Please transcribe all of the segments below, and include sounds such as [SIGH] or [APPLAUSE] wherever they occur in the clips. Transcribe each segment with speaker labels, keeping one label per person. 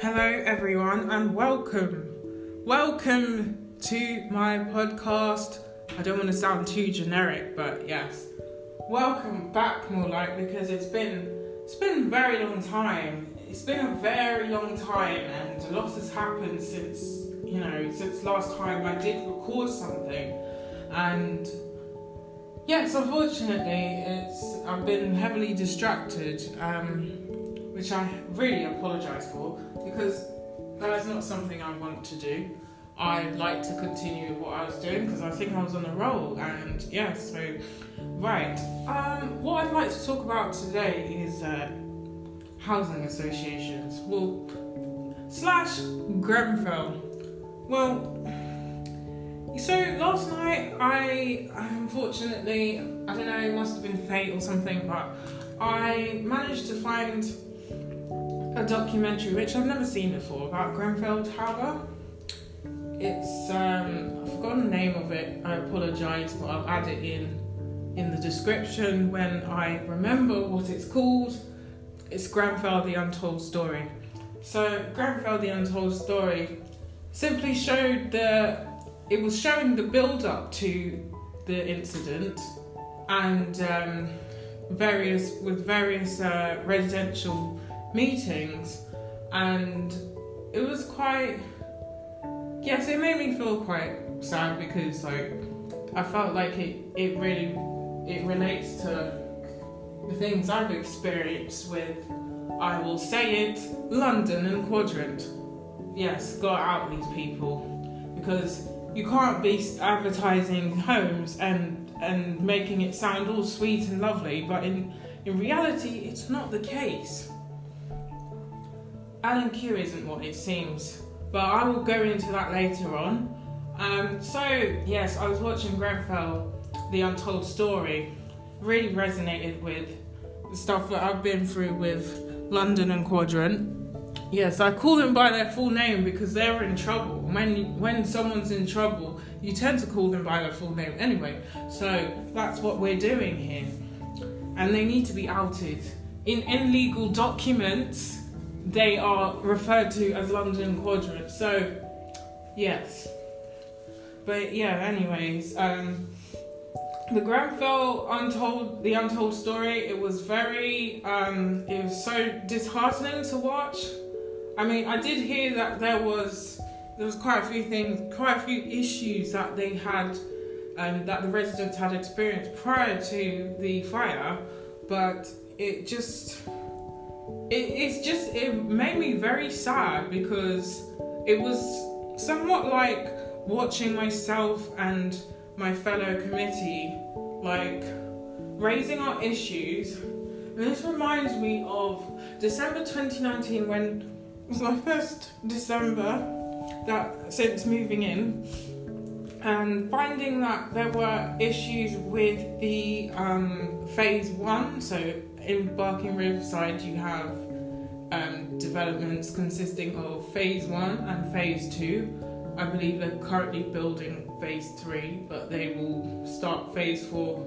Speaker 1: Hello, everyone, and welcome. Welcome to my podcast. I don't want to sound too generic, but yes, welcome back, more like because it's been it's been a very long time. It's been a very long time, and a lot has happened since you know since last time I did record something, and yes, unfortunately, it's I've been heavily distracted. Um, which I really apologise for because that is not something I want to do. I'd like to continue what I was doing because I think I was on a roll, and yeah, so right. Um, what I'd like to talk about today is uh, housing associations. Well, slash Grenfell. Well, so last night I unfortunately I don't know it must have been fate or something, but I managed to find a documentary which I've never seen before about Grenfell Tower. It's um, I've forgotten the name of it. I apologise, but I'll add it in in the description when I remember what it's called. It's Grenfell the Untold Story. So Grenfell the Untold Story simply showed the it was showing the build up to the incident and um, various with various uh, residential meetings and it was quite yes it made me feel quite sad because like i felt like it it really it relates to the things i've experienced with i will say it london and quadrant. Yes got out these people because you can't be advertising homes and and making it sound all sweet and lovely but in in reality it's not the case L&Q isn't what it seems, but I will go into that later on. Um, so, yes, I was watching Grenfell, The Untold Story, really resonated with the stuff that I've been through with London and Quadrant. Yes, I call them by their full name because they're in trouble. When when someone's in trouble, you tend to call them by their full name anyway. So that's what we're doing here, and they need to be outed in in legal documents they are referred to as London Quadrant. So, yes. But yeah, anyways, um, the Grenfell Untold, the Untold Story, it was very, um, it was so disheartening to watch. I mean, I did hear that there was, there was quite a few things, quite a few issues that they had, um, that the residents had experienced prior to the fire, but it just it, it's just it made me very sad because it was somewhat like watching myself and my fellow committee like raising our issues. And this reminds me of december 2019 when it was my first december that since moving in and finding that there were issues with the um, phase one so in Barking Riverside, you have um, developments consisting of phase one and phase two. I believe they're currently building phase three, but they will start phase four.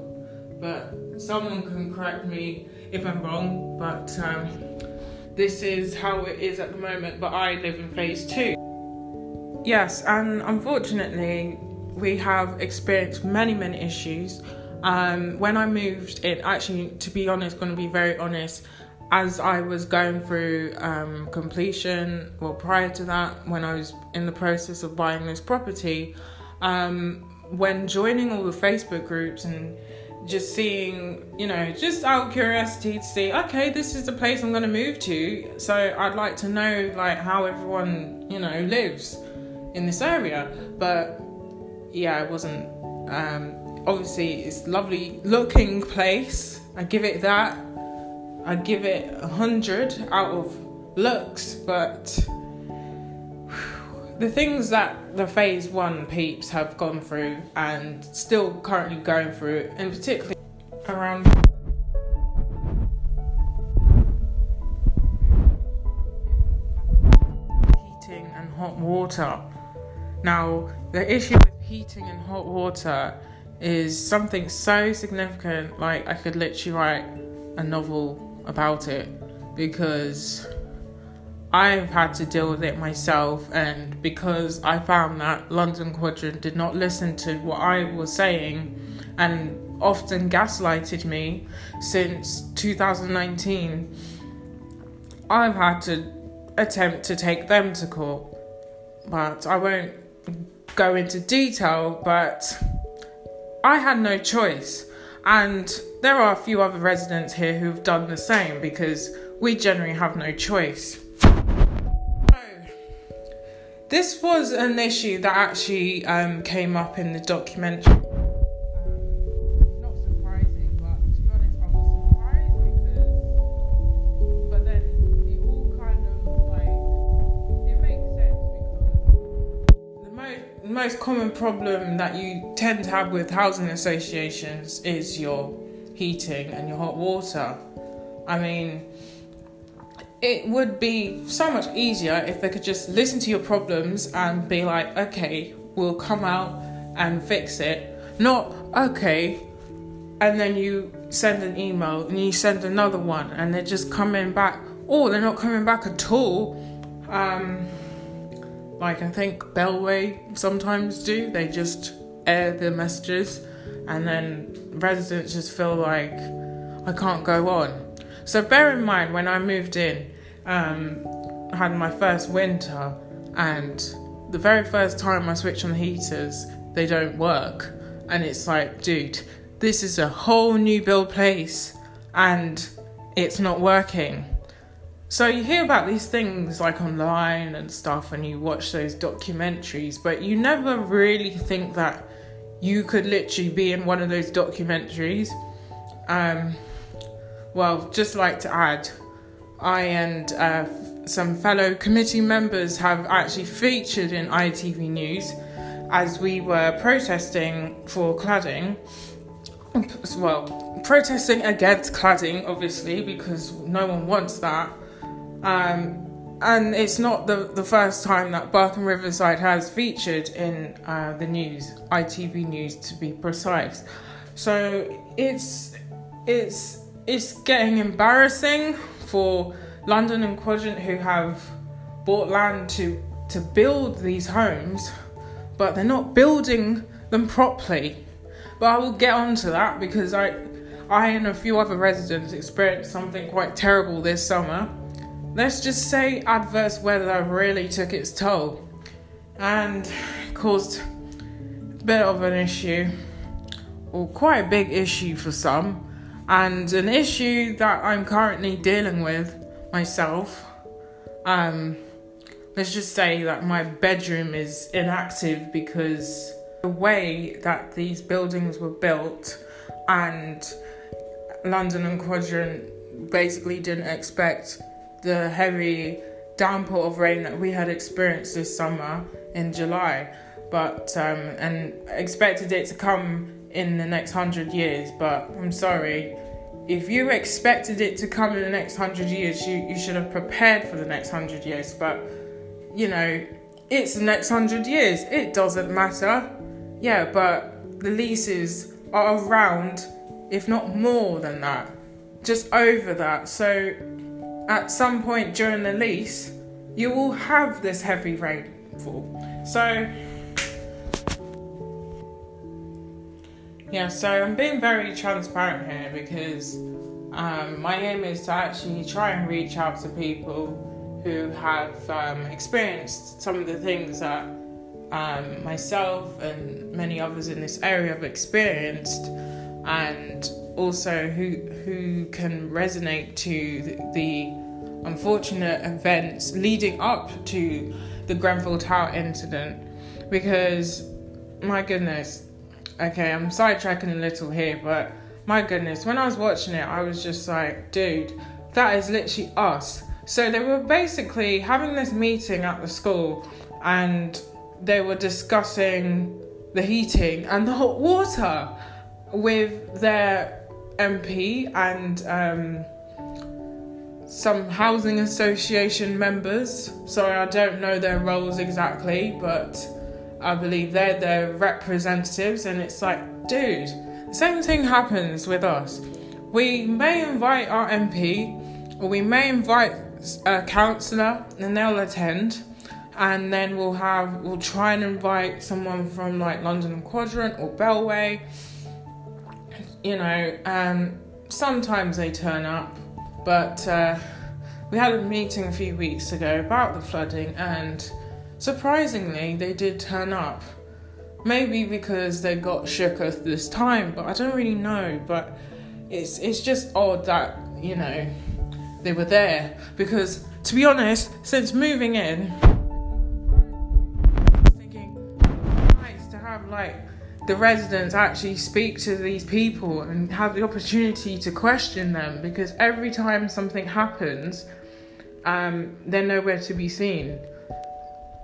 Speaker 1: But someone can correct me if I'm wrong, but um, this is how it is at the moment. But I live in phase two. Yes, and unfortunately, we have experienced many, many issues um, when I moved in, actually, to be honest, going to be very honest, as I was going through um, completion, well, prior to that, when I was in the process of buying this property, um, when joining all the Facebook groups and just seeing, you know, just out of curiosity to see, okay, this is the place I'm going to move to. So I'd like to know, like, how everyone, you know, lives in this area. But yeah, it wasn't. Um, obviously it's lovely looking place. I give it that. I give it a hundred out of looks, but [SIGHS] the things that the phase one peeps have gone through and still currently going through, and particularly around heating and hot water. Now, the issue with heating and hot water is something so significant. Like, I could literally write a novel about it because I've had to deal with it myself, and because I found that London Quadrant did not listen to what I was saying and often gaslighted me since 2019, I've had to attempt to take them to court. But I won't go into detail, but I had no choice. And there are a few other residents here who've done the same because we generally have no choice. This was an issue that actually um, came up in the documentary. Most common problem that you tend to have with housing associations is your heating and your hot water. I mean it would be so much easier if they could just listen to your problems and be like, okay, we'll come out and fix it. Not, okay, and then you send an email and you send another one and they're just coming back, Oh, they're not coming back at all. Um, like I think Bellway sometimes do, they just air their messages and then residents just feel like I can't go on. So bear in mind when I moved in, um, I had my first winter, and the very first time I switch on the heaters, they don't work, and it's like, dude, this is a whole new build place, and it's not working. So you hear about these things like online and stuff, and you watch those documentaries, but you never really think that you could literally be in one of those documentaries. Um, well, just like to add, I and uh, some fellow committee members have actually featured in ITV News as we were protesting for cladding. Well, protesting against cladding, obviously, because no one wants that. Um, and it's not the, the first time that Barking Riverside has featured in uh, the news, ITV News to be precise. So it's it's it's getting embarrassing for London and Quadrant who have bought land to to build these homes, but they're not building them properly. But I will get on to that because I I and a few other residents experienced something quite terrible this summer. Let's just say adverse weather really took its toll and caused a bit of an issue, or quite a big issue for some and an issue that I'm currently dealing with myself. Um, let's just say that my bedroom is inactive because the way that these buildings were built and London and Quadrant basically didn't expect the heavy downpour of rain that we had experienced this summer in July, but um, and expected it to come in the next hundred years. But I'm sorry, if you expected it to come in the next hundred years, you, you should have prepared for the next hundred years. But, you know, it's the next hundred years. It doesn't matter. Yeah, but the leases are around, if not more than that, just over that. So, at some point during the lease, you will have this heavy rainfall. So, Yeah, so I'm being very transparent here because um, my aim is to actually try and reach out to people who have um, experienced some of the things that um, myself and many others in this area have experienced, and also who who can resonate to the, the unfortunate events leading up to the Grenfell Tower incident. Because my goodness, okay, I'm sidetracking a little here, but my goodness, when I was watching it, I was just like, dude, that is literally us. So they were basically having this meeting at the school and they were discussing the heating and the hot water with their MP and um, some housing association members. Sorry, I don't know their roles exactly, but I believe they're the representatives, and it's like, dude, the same thing happens with us. We may invite our MP, or we may invite a councillor, and they'll attend. And then we'll have we'll try and invite someone from like London Quadrant or Bellway. You know, um, sometimes they turn up, but uh, we had a meeting a few weeks ago about the flooding, and surprisingly, they did turn up. Maybe because they got shooketh this time, but I don't really know. But it's it's just odd that you know they were there because to be honest, since moving in, thinking nice to have like the residents actually speak to these people and have the opportunity to question them because every time something happens, um, they're nowhere to be seen.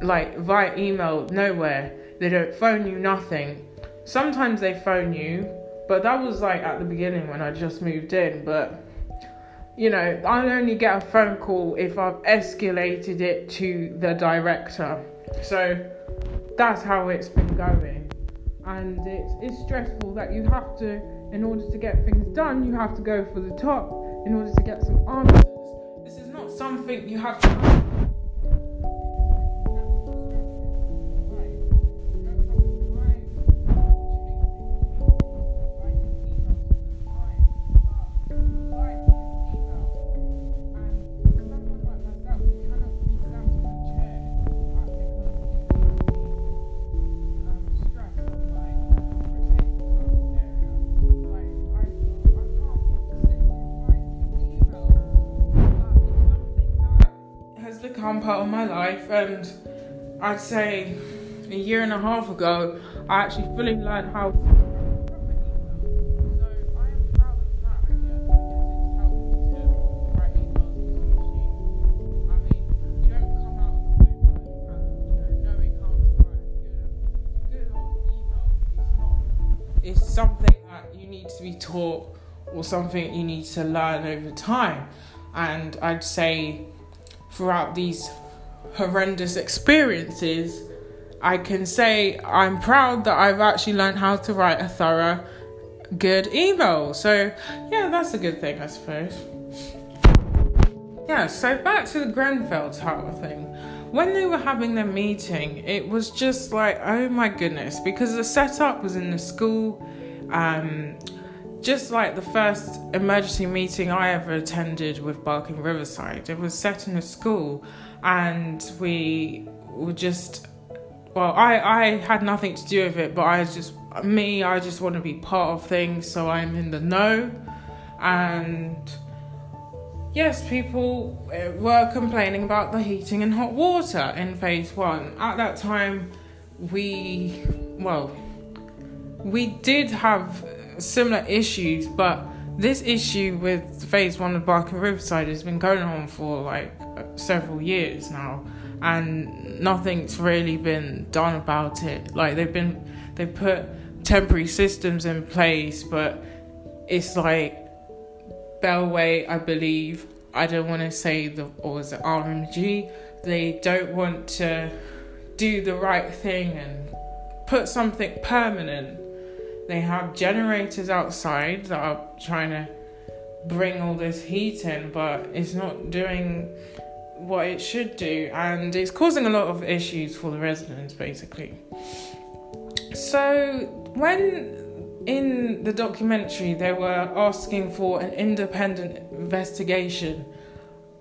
Speaker 1: Like via email, nowhere. They don't phone you, nothing. Sometimes they phone you, but that was like at the beginning when I just moved in. But you know, I only get a phone call if I've escalated it to the director. So that's how it's been going. And it's, stressful that you have to, in order to get things done, you have to go for the top in order to get some answers. This is not something you have to. Part of my life, and I'd say a year and a half ago, I actually fully learned how. It's something that you need to be taught or something you need to learn over time. And I'd say throughout these horrendous experiences, I can say I'm proud that I've actually learned how to write a thorough, good email. So, yeah, that's a good thing, I suppose. Yeah, so back to the Grenfell Tower thing. When they were having their meeting, it was just like, oh my goodness, because the setup was in the school. Um, just like the first emergency meeting I ever attended with Barking Riverside, it was set in a school, and we were just well, I, I had nothing to do with it, but I just me, I just want to be part of things, so I'm in the know. And yes, people eh, were complaining about the heating and hot water in phase one. At that time, we well, we did have similar issues, but this issue with phase one of Barking Riverside has been going on for like several years now, and nothing's really been done about it. Like they've been, they put temporary systems in place, but it's like Bellway, I believe. I don't want to say the or was it RMG. They don't want to do the right thing and put something permanent they have generators outside that are trying to bring all this heat in, but it's not doing what it should do, and it's causing a lot of issues for the residents basically. So, when in the documentary they were asking for an independent investigation,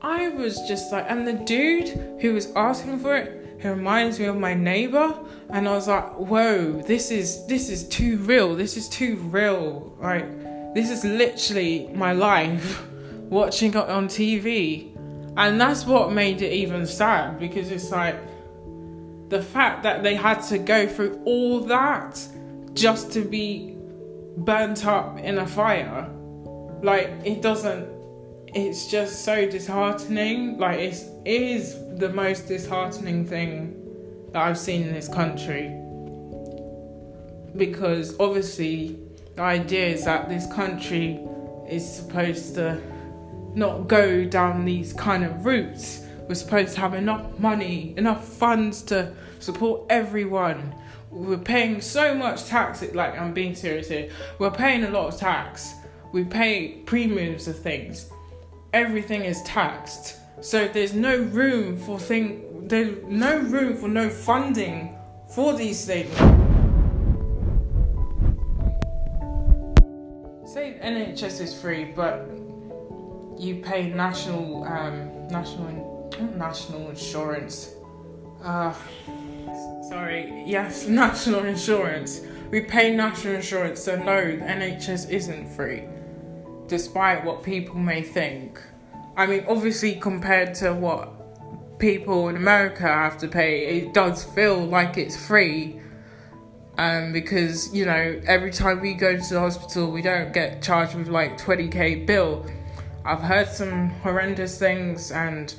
Speaker 1: I was just like, and the dude who was asking for it he reminds me of my neighbor and I was like, whoa, this is this is too real. This is too real. Like this is literally my life [LAUGHS] watching it on TV. And that's what made it even sad because it's like the fact that they had to go through all that just to be burnt up in a fire. Like it doesn't it's just so disheartening. Like it's it is the most disheartening thing that I've seen in this country. Because obviously the idea is that this country is supposed to not go down these kind of routes. We're supposed to have enough money, enough funds to support everyone. We're paying so much tax, like I'm being serious here. We're paying a lot of tax. We pay premiums of things everything is taxed So there's no room for thing. There's no room for no funding for these things. Say NHS is free, but you pay national um, national national insurance. Uh, sorry, yes, [LAUGHS] national insurance. We pay national insurance, so no, NHS isn't free, despite what people may think. I mean, obviously, compared to what people in America have to pay, it does feel like it's free. Um, because you know, every time we go to the hospital, we don't get charged with like 20k bill. I've heard some horrendous things, and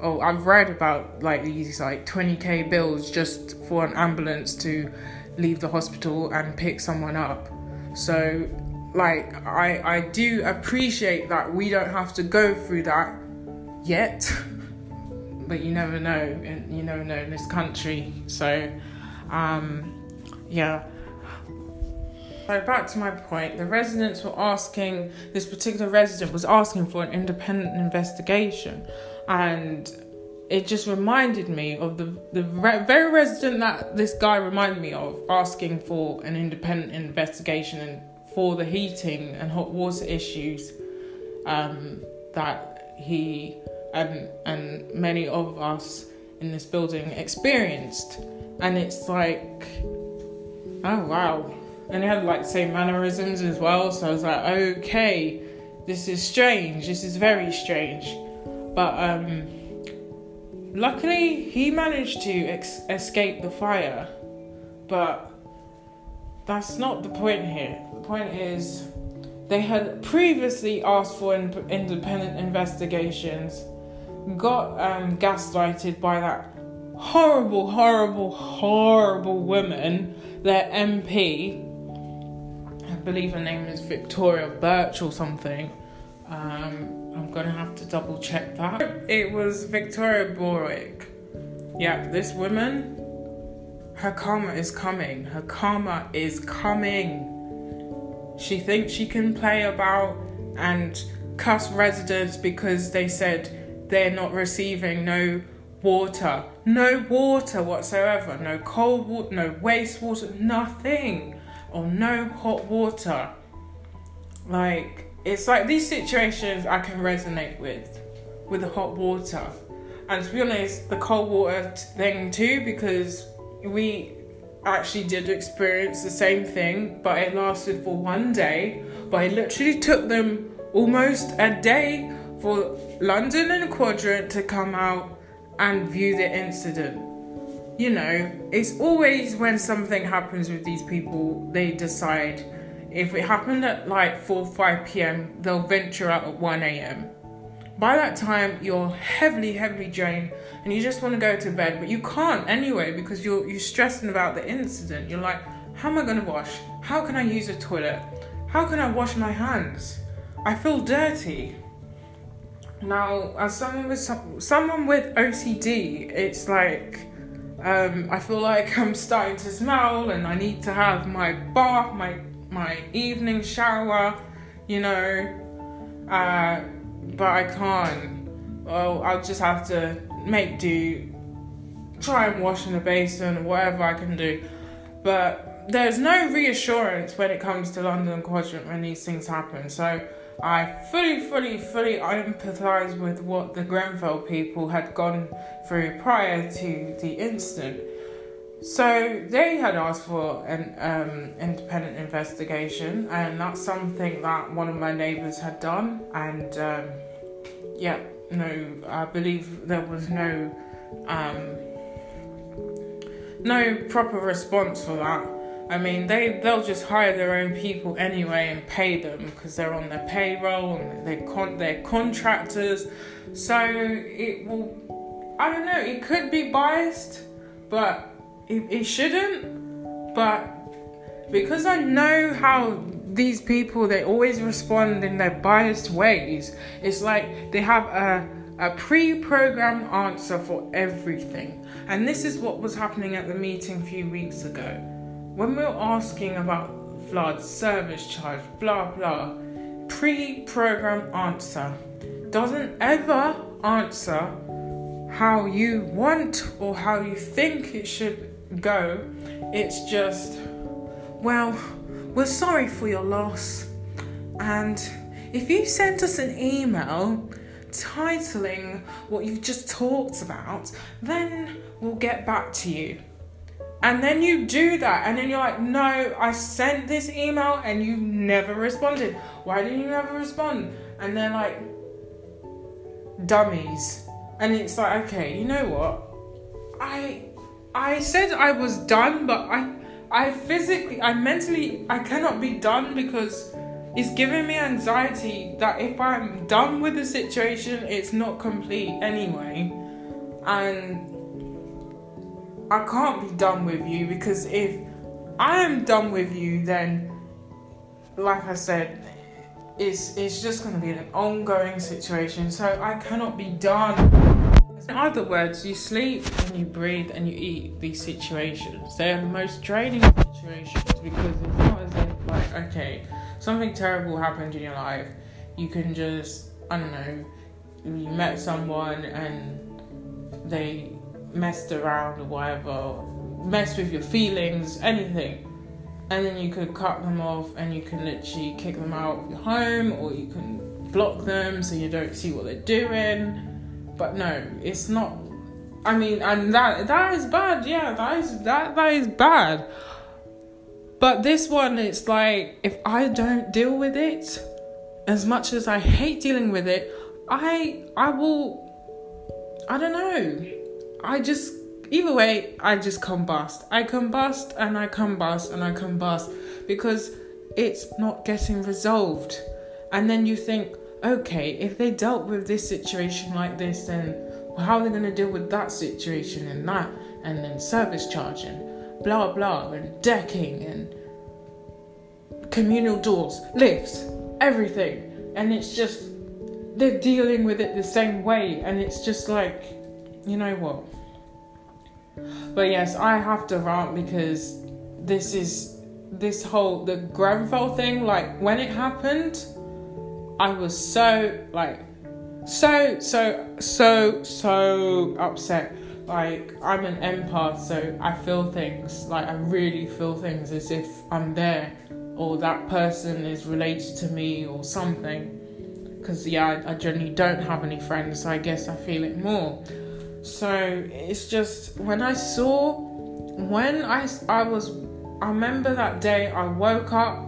Speaker 1: oh, I've read about like these like 20k bills just for an ambulance to leave the hospital and pick someone up. So, like, I I do appreciate that we don't have to go through that yet, [LAUGHS] but you never know, and you never know in this country. So, um, yeah. So back to my point, the residents were asking, this particular resident was asking for an independent investigation, and it just reminded me of the the re- very resident that this guy reminded me of asking for an independent investigation and for the heating and hot water issues um, that he and and many of us in this building experienced. And it's like oh wow. And he had like same mannerisms as well. So i was like okay this is strange. This is very strange. But um Luckily, he managed to ex- escape the fire, but that's not the point here. The point is, they had previously asked for in- independent investigations, got um, gaslighted by that horrible, horrible, horrible woman, their MP. I believe her name is Victoria Birch or something. Um, I'm gonna have to double check that. It was Victoria Borwick. Yeah, this woman, her karma is coming. Her karma is coming. She thinks she can play about and cuss residents because they said they're not receiving no water. No water whatsoever. No cold water, no wastewater, nothing. Or no hot water. Like, it's like these situations I can resonate with, with the hot water. And to be honest, the cold water thing too, because we actually did experience the same thing, but it lasted for one day. But it literally took them almost a day for London and Quadrant to come out and view the incident. You know, it's always when something happens with these people, they decide if it happened at like 4 5 p.m., they'll venture out at 1 a.m. By that time, you're heavily, heavily drained and you just want to go to bed, but you can't anyway because you're, you're stressing about the incident. You're like, how am I going to wash? How can I use a toilet? How can I wash my hands? I feel dirty. Now, as someone with someone with OCD, it's like um, I feel like I'm starting to smell, and I need to have my bath, my my evening shower, you know, uh, but I can't. Well, I'll just have to make do, try and wash in the basin, whatever I can do. But there's no reassurance when it comes to London Quadrant when these things happen. So I fully, fully, fully empathise with what the Grenfell people had gone through prior to the incident. So they had asked for an um, independent investigation, and that's something that one of my neighbours had done. And um, yeah, no, I believe there was no um, no proper response for that. I mean, they they'll just hire their own people anyway and pay them because they're on their payroll and they're con- they're contractors. So it will, I don't know, it could be biased, but it, it shouldn't, but because I know how these people they always respond in their biased ways, it's like they have a a pre-programmed answer for everything. And this is what was happening at the meeting a few weeks ago. When we were asking about flood, service charge, blah blah, pre-programmed answer doesn't ever answer how you want or how you think it should go. It's just, well, we're sorry for your loss. And if you sent us an email titling what you've just talked about, then we'll get back to you. And then you do that, and then you're like, no, I sent this email and you never responded. Why didn't you never respond? And they're like, dummies. And it's like, okay, you know what? I I said I was done, but I I physically, I mentally, I cannot be done because it's giving me anxiety that if I'm done with the situation, it's not complete anyway. And I can't be done with you because if I am done with you, then, like I said, it's, it's just going to be an ongoing situation. So I cannot be done. In other words, you sleep and you breathe and you eat these situations. They are the most draining situations because it's not as if, like, okay, something terrible happened in your life. You can just, I don't know, you met someone and they messed around or whatever, messed with your feelings, anything. And then you could cut them off and you can literally kick them out of your home or you can block them so you don't see what they're doing but no, it's not. I mean, and that that is bad. Yeah, that is that that is bad. But this one, it's like if I don't deal with it, as much as I hate dealing with it, I I will. I don't know. I just either way, I just combust. I combust and I combust and I combust because it's not getting resolved. And then you think, okay, if they dealt with this situation like this, then how are they going to deal with that situation and that, and then service charging, blah blah, and decking and communal doors, lifts, everything, and it's just they're dealing with it the same way, and it's just like, you know what? But yes, I have to rant because this is this whole the Grenfell thing. Like when it happened I was so like so so so so upset. Like I'm an empath, so I feel things. Like I really feel things as if I'm there, or that person is related to me, or something. Because yeah, I, I generally don't have any friends, so I guess I feel it more. So it's just when I saw, when I I was, I remember that day I woke up.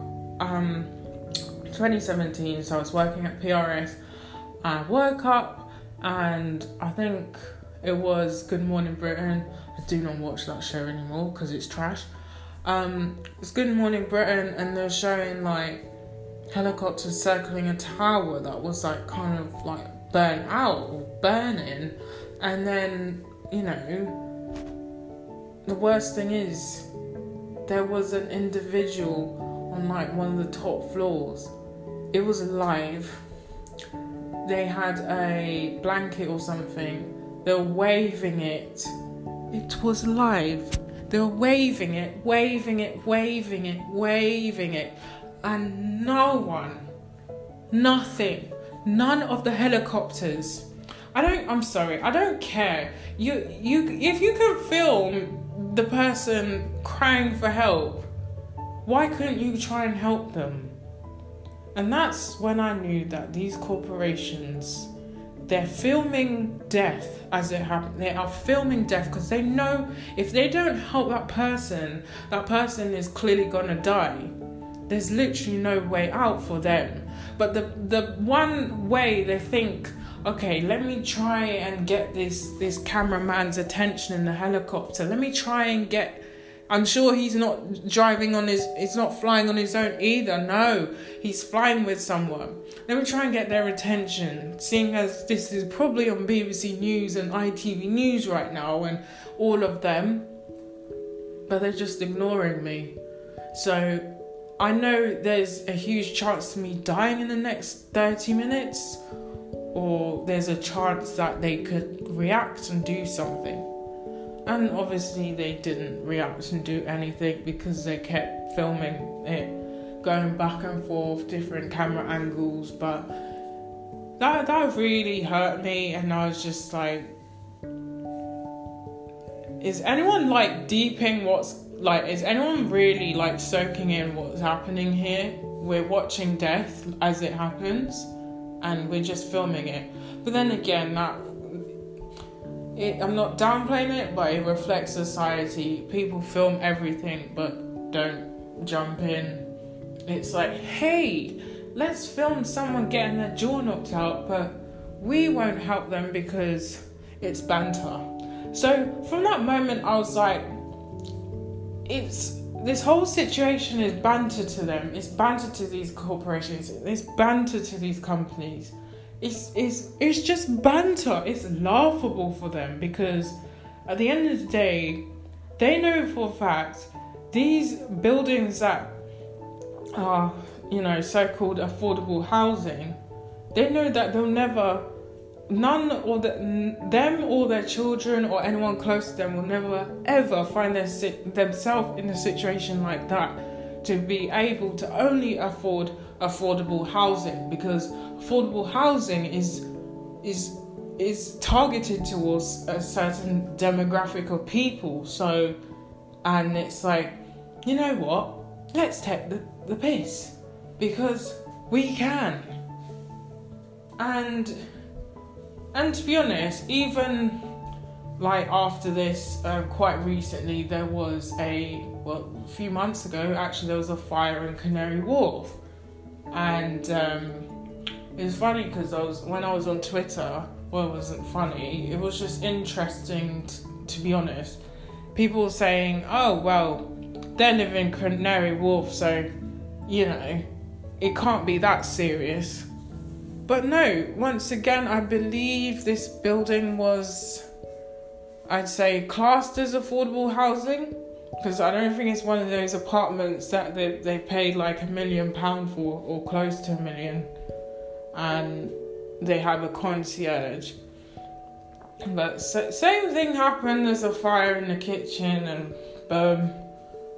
Speaker 1: Um, 2017, so I was working at PRS. I woke up and I think it was Good Morning Britain. I do not watch that show anymore because it's trash. Um, it's Good Morning Britain, and they're showing like helicopters circling a tower that was like kind of like burnt out or burning, and then you know the worst thing is there was an individual on like one of the top floors it was live. They had a blanket or something. They were waving it. It was live. They were waving it, waving it, waving it, waving it. And no one, nothing, none of the helicopters. I don't I'm sorry, I don't care. You you if you can film the person crying for help, why couldn't you try and help them? And that's when I knew that these corporations, they're filming death as it happens. They are filming death because they know if they don't help that person, that person is clearly gonna die. There's literally no way out for them. But the the one way they think, okay, let me try and get this this cameraman's attention in the helicopter. Let me try and get I'm sure he's not driving on his, he's not flying on his own either. No, he's flying with someone. Let me try and get their attention, seeing as this is probably on BBC News and ITV News right now and all of them. But they're just ignoring me. So I know there's a huge chance of me dying in the next 30 minutes, or there's a chance that they could react and do something. And obviously, they didn't react and do anything because they kept filming it, going back and forth, different camera angles. But that that really hurt me, and I was just like, is anyone like deeping what's like? Is anyone really like soaking in what's happening here? We're watching death as it happens, and we're just filming it. But then again, that it, I'm not downplaying it, but it reflects society. People film everything, but don't jump in. It's like, hey, let's film someone getting their jaw knocked out, but we won't help them because it's banter. So from that moment, I was like, it's this whole situation is banter to them. It's banter to these corporations. It's banter to these companies. It's it's it's just banter. It's laughable for them because at the end of the day, they know for a fact these buildings that are you know, so called affordable housing, they know that they'll never, none or the, them or their children or anyone close to them will never ever find their, themselves in a situation like that to be able to only afford affordable housing because affordable housing is is is targeted towards a certain demographic of people so and it's like you know what let's take the, the piss because we can. And and to be honest, even like after this, uh, quite recently, there was a well, a few months ago, actually, there was a fire in Canary Wharf, and um, it was funny because I was when I was on Twitter. Well, it wasn't funny. It was just interesting, t- to be honest. People were saying, "Oh, well, they live in Canary Wharf, so you know, it can't be that serious. But no, once again, I believe this building was, I'd say, classed as affordable housing. Because I don't think it's one of those apartments that they, they paid like a million pound for or close to a million. And they have a concierge. But same thing happened. There's a fire in the kitchen and boom.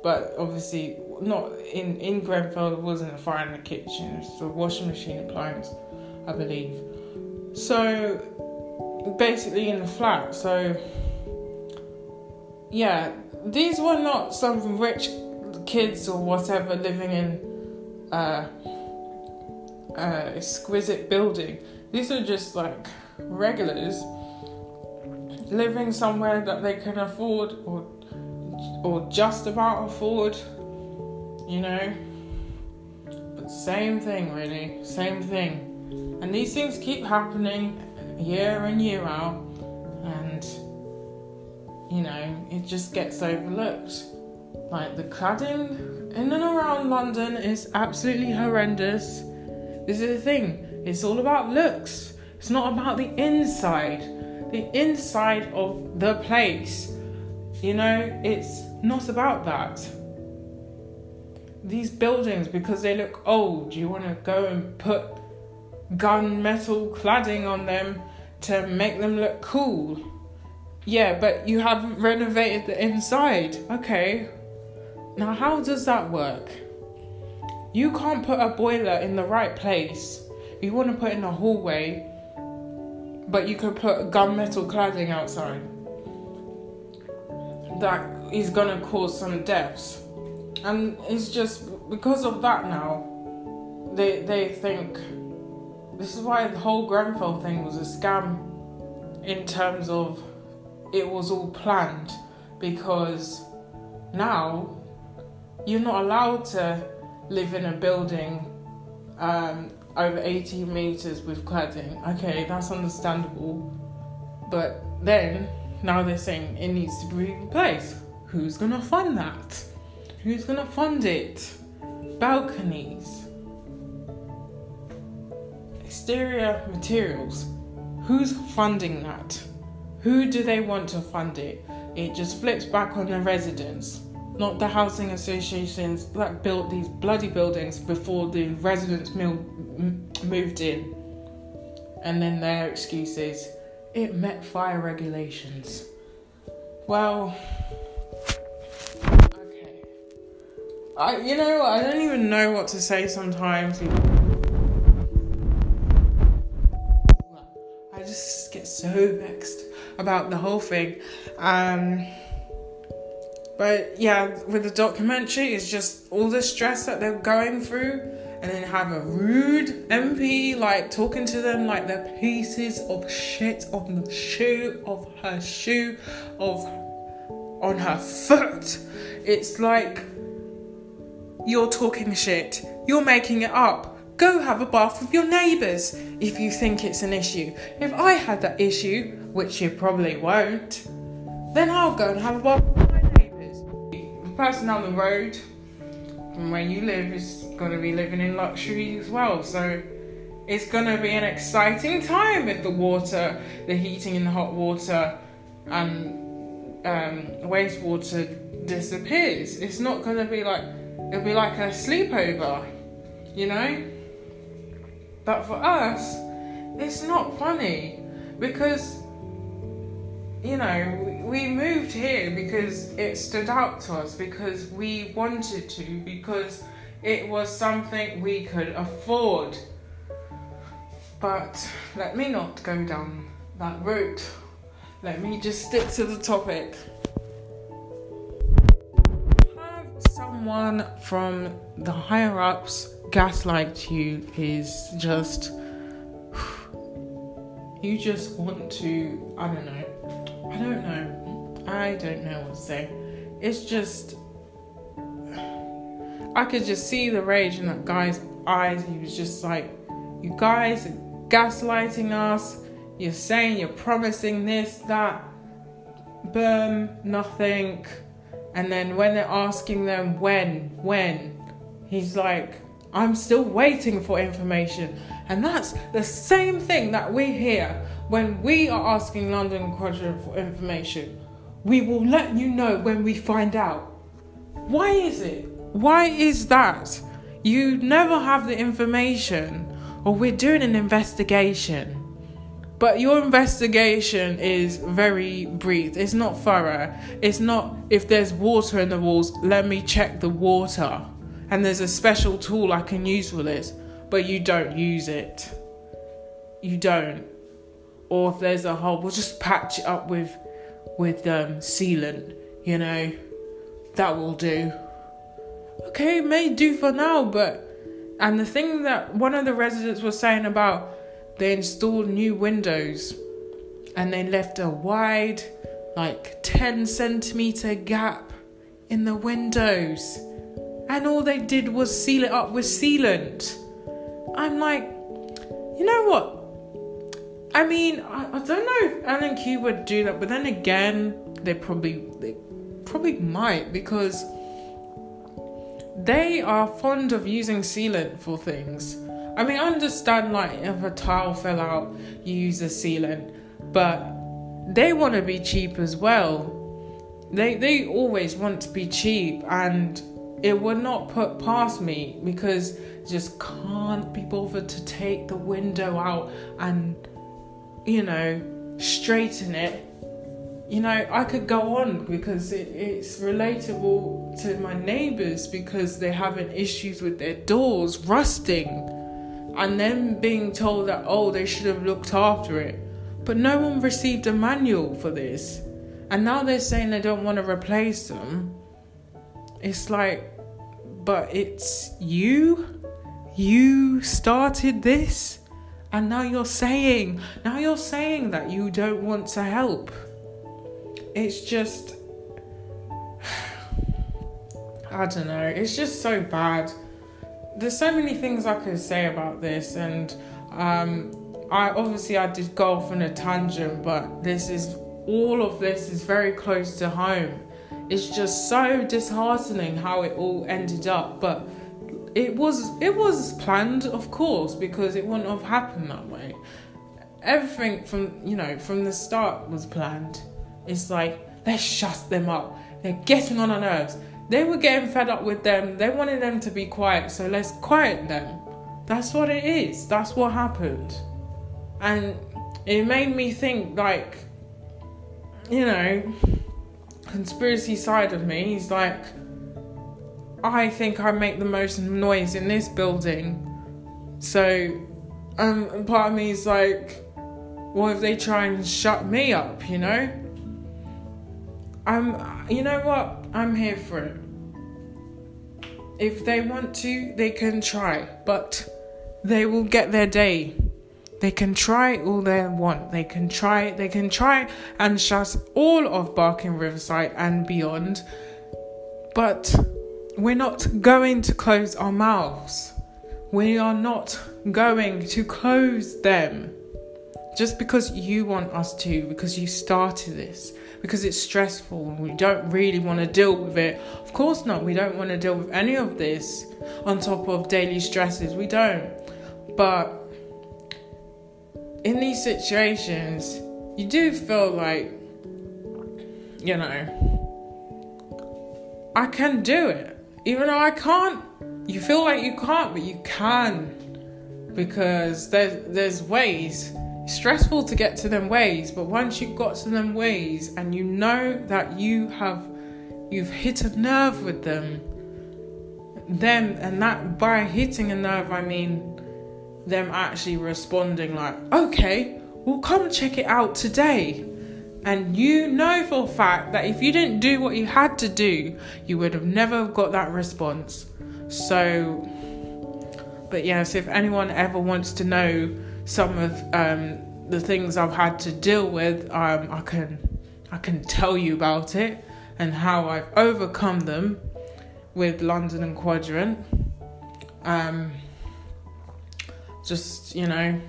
Speaker 1: But obviously, not in in Grenfell. It wasn't a fire in the kitchen. It's a washing machine appliance, I believe. So basically, in the flat. So yeah, these were not some rich kids or whatever living in uh, uh, exquisite building. These are just like regulars living somewhere that they can afford or or just about afford you know? But same thing, really. Same thing. And these things keep happening year in, year out. And, you know, it just gets overlooked. Like the cladding in and around London is absolutely horrendous. This is the thing, it's all about looks, it's not about the inside. The inside of the place. You know, it's not about that these buildings because they look old. You want to go and put gunmetal cladding on them to make them look cool. Yeah, but you haven't renovated the inside. Okay. Now, how does that work? You can't put a boiler in the right place. You want to put in a hallway, but you could put gunmetal cladding outside. That is going to cause some deaths and it's just because of that now they they think this is why the whole Grenfell thing was a scam in terms of it was all planned because now you're not allowed to live in a building um, over 18 meters with cladding. Okay, that's understandable. But then now they're saying it needs to be replaced. Who's gonna fund that? Who's gonna fund it? Balconies. Exterior materials. Who's funding that? Who do they want to fund it? It just flips back on the residents, not the housing associations that built these bloody buildings before the residents moved in. And then their excuse is it met fire regulations. Well, okay. I, you know, I don't even know what to say sometimes. I just get so vexed about the whole thing. Um, but yeah, with the documentary, it's just all the stress that they're going through, and then have a rude MP like talking to them like they're pieces of shit on the shoe of her shoe of on her foot. It's like you're talking shit. You're making it up. Go have a bath with your neighbours if you think it's an issue. If I had that issue, which you probably won't, then I'll go and have a bath with my neighbours. The person down the road from where you live is going to be living in luxury as well, so it's going to be an exciting time if the water, the heating and the hot water and um, wastewater disappears. It's not going to be like, it'll be like a sleepover, you know? But for us, it's not funny because, you know, we moved here because it stood out to us, because we wanted to, because it was something we could afford. But let me not go down that route. Let me just stick to the topic. Have someone from the higher ups gaslight you is just [SIGHS] you just want to I don't know. I don't know. I don't know what to say. It's just [SIGHS] I could just see the rage in that guy's eyes. He was just like, You guys are gaslighting us. You're saying you're promising this, that, boom, nothing. And then when they're asking them when, when, he's like, I'm still waiting for information. And that's the same thing that we hear when we are asking London Quadrant for information. We will let you know when we find out. Why is it? Why is that? You never have the information, or we're doing an investigation. But your investigation is very brief. It's not thorough. It's not if there's water in the walls, let me check the water and there's a special tool I can use for this, but you don't use it. You don't. Or if there's a hole, we'll just patch it up with with um, sealant, you know. That will do. Okay, may do for now, but and the thing that one of the residents was saying about they installed new windows and they left a wide like 10 centimeter gap in the windows and all they did was seal it up with sealant. I'm like, you know what? I mean, I, I don't know if L&Q would do that, but then again, they probably they probably might because they are fond of using sealant for things. I mean, I understand like if a tile fell out, you use a sealant, but they want to be cheap as well. They they always want to be cheap and it would not put past me because just can't be bothered to take the window out and you know straighten it. You know i could go on because it, it's relatable to my neighbors because they're having issues with their doors rusting and then being told that oh they should have looked after it. But no one received a manual for this. And now they're saying they don't want to replace them. It's like but it's you. You started this. And now you're saying, now you're saying that you don't want to help. It's just, [SIGHS] I don't know, it's just so bad. There's so many things I could say about this, and um, I obviously I did go off on a tangent, but this is all of this is very close to home it's just so disheartening how it all ended up but it was it was planned of course because it wouldn't have happened that way. Everything from you know from the start was planned. It's like let's shut them up. They're getting on our nerves. They were getting fed up with them. They wanted them to be quiet so let's quiet them. That's what it is. That's what happened. And it made me think like you know conspiracy side of me is like, I think I make the most noise in this building. So, um, part of me is like, what if they try and shut me up, you know? I'm, you know what? I'm here for it. If they want to, they can try, but they will get their day. They can try all they want. They can try, they can try and shut all of Barking Riverside and beyond. But we're not going to close our mouths. We are not going to close them. Just because you want us to, because you started this, because it's stressful and we don't really want to deal with it. Of course not. We don't want to deal with any of this on top of daily stresses. We don't. But in these situations, you do feel like, you know, I can do it. Even though I can't, you feel like you can't, but you can. Because there's there's ways. It's stressful to get to them ways, but once you've got to them ways and you know that you have you've hit a nerve with them, them and that by hitting a nerve I mean them actually responding like, okay, we'll come check it out today. And you know for a fact that if you didn't do what you had to do, you would have never got that response. So, but yes, if anyone ever wants to know some of um, the things I've had to deal with, um, I can I can tell you about it and how I've overcome them with London and Quadrant. Um, just you know,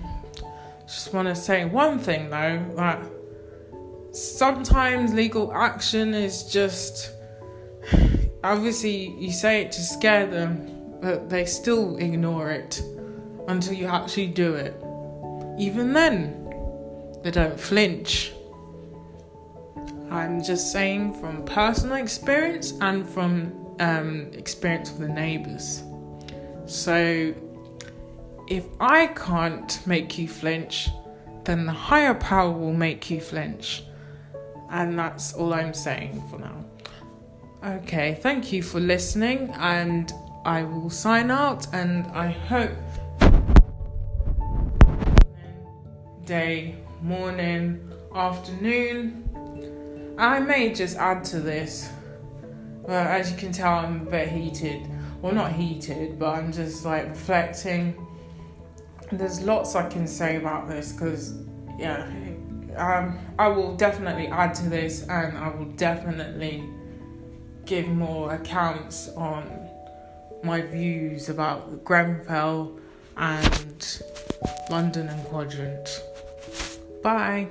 Speaker 1: just want to say one thing though that sometimes legal action is just obviously you say it to scare them, but they still ignore it until you actually do it. Even then, they don't flinch. I'm just saying from personal experience and from um, experience of the neighbours. So, if I can't make you flinch, then the higher power will make you flinch. And that's all I'm saying for now. Okay, thank you for listening, and I will sign out. And I hope day, morning, afternoon. I may just add to this. Well, as you can tell, I'm a bit heated. Well, not heated, but I'm just like reflecting. There's lots I can say about this because, yeah, um, I will definitely add to this and I will definitely give more accounts on my views about Grenfell and London and Quadrant. Bye.